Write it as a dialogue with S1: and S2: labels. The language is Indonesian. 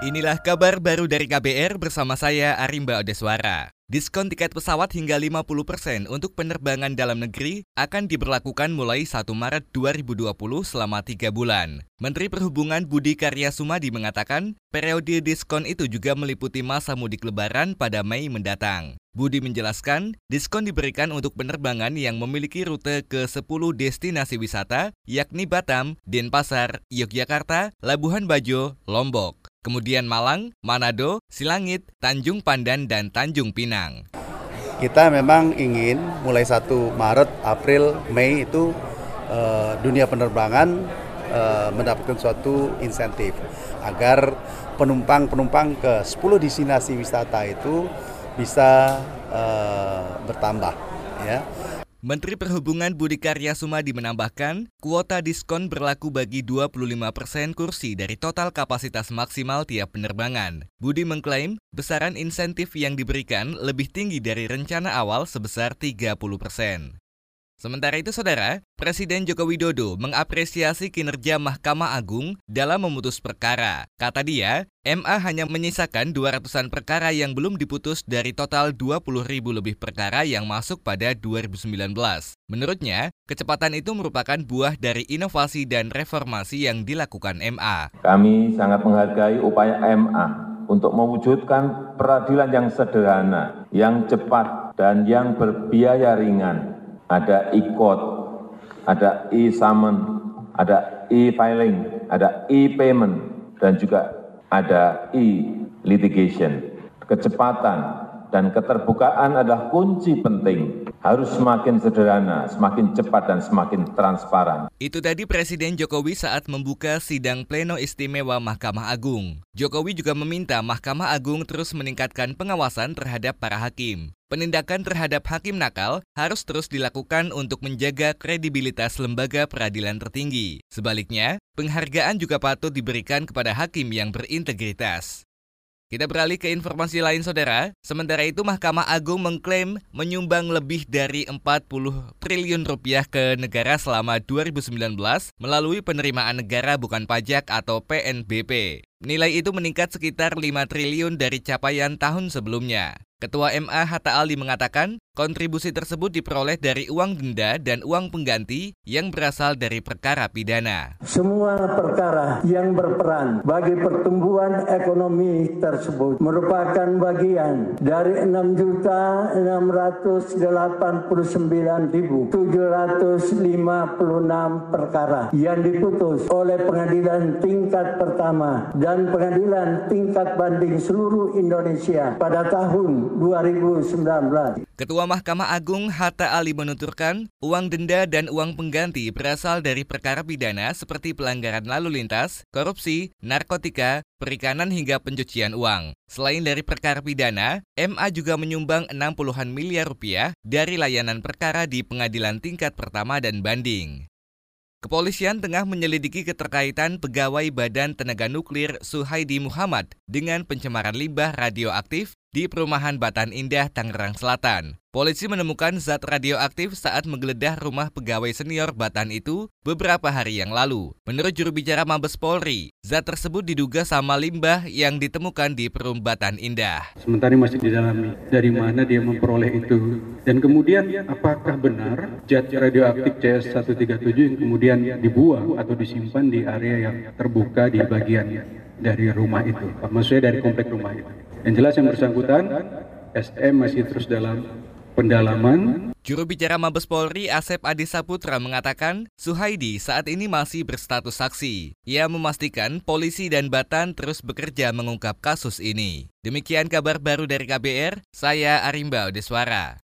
S1: Inilah kabar baru dari KBR bersama saya Arimba Odeswara. Diskon tiket pesawat hingga 50% untuk penerbangan dalam negeri akan diberlakukan mulai 1 Maret 2020 selama 3 bulan. Menteri Perhubungan Budi Karya Sumadi mengatakan, periode diskon itu juga meliputi masa mudik lebaran pada Mei mendatang. Budi menjelaskan, diskon diberikan untuk penerbangan yang memiliki rute ke 10 destinasi wisata, yakni Batam, Denpasar, Yogyakarta, Labuhan Bajo, Lombok kemudian Malang, Manado, Silangit, Tanjung Pandan, dan Tanjung Pinang.
S2: Kita memang ingin mulai 1 Maret, April, Mei itu uh, dunia penerbangan uh, mendapatkan suatu insentif agar penumpang-penumpang ke 10 destinasi wisata itu bisa uh, bertambah ya.
S1: Menteri Perhubungan Budi Karya Sumadi menambahkan, kuota diskon berlaku bagi 25% persen kursi dari total kapasitas maksimal tiap penerbangan. Budi mengklaim, besaran insentif yang diberikan lebih tinggi dari rencana awal sebesar 30%. Sementara itu, saudara, Presiden Joko Widodo mengapresiasi kinerja Mahkamah Agung dalam memutus perkara. Kata dia, MA hanya menyisakan 200-an perkara yang belum diputus dari total 20 ribu lebih perkara yang masuk pada 2019. Menurutnya, kecepatan itu merupakan buah dari inovasi dan reformasi yang dilakukan MA.
S3: Kami sangat menghargai upaya MA untuk mewujudkan peradilan yang sederhana, yang cepat, dan yang berbiaya ringan ada e-code, ada e-summon, ada e-filing, ada e-payment, dan juga ada e-litigation. Kecepatan dan keterbukaan adalah kunci penting. Harus semakin sederhana, semakin cepat, dan semakin transparan.
S1: Itu tadi Presiden Jokowi saat membuka sidang pleno istimewa Mahkamah Agung. Jokowi juga meminta Mahkamah Agung terus meningkatkan pengawasan terhadap para hakim. Penindakan terhadap hakim nakal harus terus dilakukan untuk menjaga kredibilitas lembaga peradilan tertinggi. Sebaliknya, penghargaan juga patut diberikan kepada hakim yang berintegritas. Kita beralih ke informasi lain saudara. Sementara itu Mahkamah Agung mengklaim menyumbang lebih dari 40 triliun rupiah ke negara selama 2019 melalui penerimaan negara bukan pajak atau PNBP. Nilai itu meningkat sekitar 5 triliun dari capaian tahun sebelumnya. Ketua MA Hatta Ali mengatakan, kontribusi tersebut diperoleh dari uang denda dan uang pengganti yang berasal dari perkara pidana.
S4: Semua perkara yang berperan bagi pertumbuhan ekonomi tersebut merupakan bagian dari 6.689.756 perkara yang diputus oleh pengadilan tingkat pertama dan pengadilan tingkat banding seluruh Indonesia pada tahun 2019.
S1: Ketua Mahkamah Agung Hatta Ali menuturkan, uang denda dan uang pengganti berasal dari perkara pidana seperti pelanggaran lalu lintas, korupsi, narkotika, perikanan hingga pencucian uang. Selain dari perkara pidana, MA juga menyumbang 60-an miliar rupiah dari layanan perkara di pengadilan tingkat pertama dan banding. Kepolisian tengah menyelidiki keterkaitan pegawai Badan Tenaga Nuklir Suhaidi Muhammad dengan pencemaran limbah radioaktif di perumahan Batan Indah, Tangerang Selatan. Polisi menemukan zat radioaktif saat menggeledah rumah pegawai senior Batan itu beberapa hari yang lalu. Menurut juru bicara Mabes Polri, zat tersebut diduga sama limbah yang ditemukan di Perum Batan Indah.
S5: Sementara masih didalami dari mana dia memperoleh itu. Dan kemudian apakah benar zat radioaktif CS137 yang kemudian dibuang atau disimpan di area yang terbuka di bagian dari rumah itu, maksudnya dari komplek rumah itu. Yang jelas yang bersangkutan SM masih terus dalam pendalaman.
S1: Juru bicara Mabes Polri Asep Adi Saputra mengatakan Suhaidi saat ini masih berstatus saksi. Ia memastikan polisi dan Batan terus bekerja mengungkap kasus ini. Demikian kabar baru dari KBR, saya Arimba Deswara.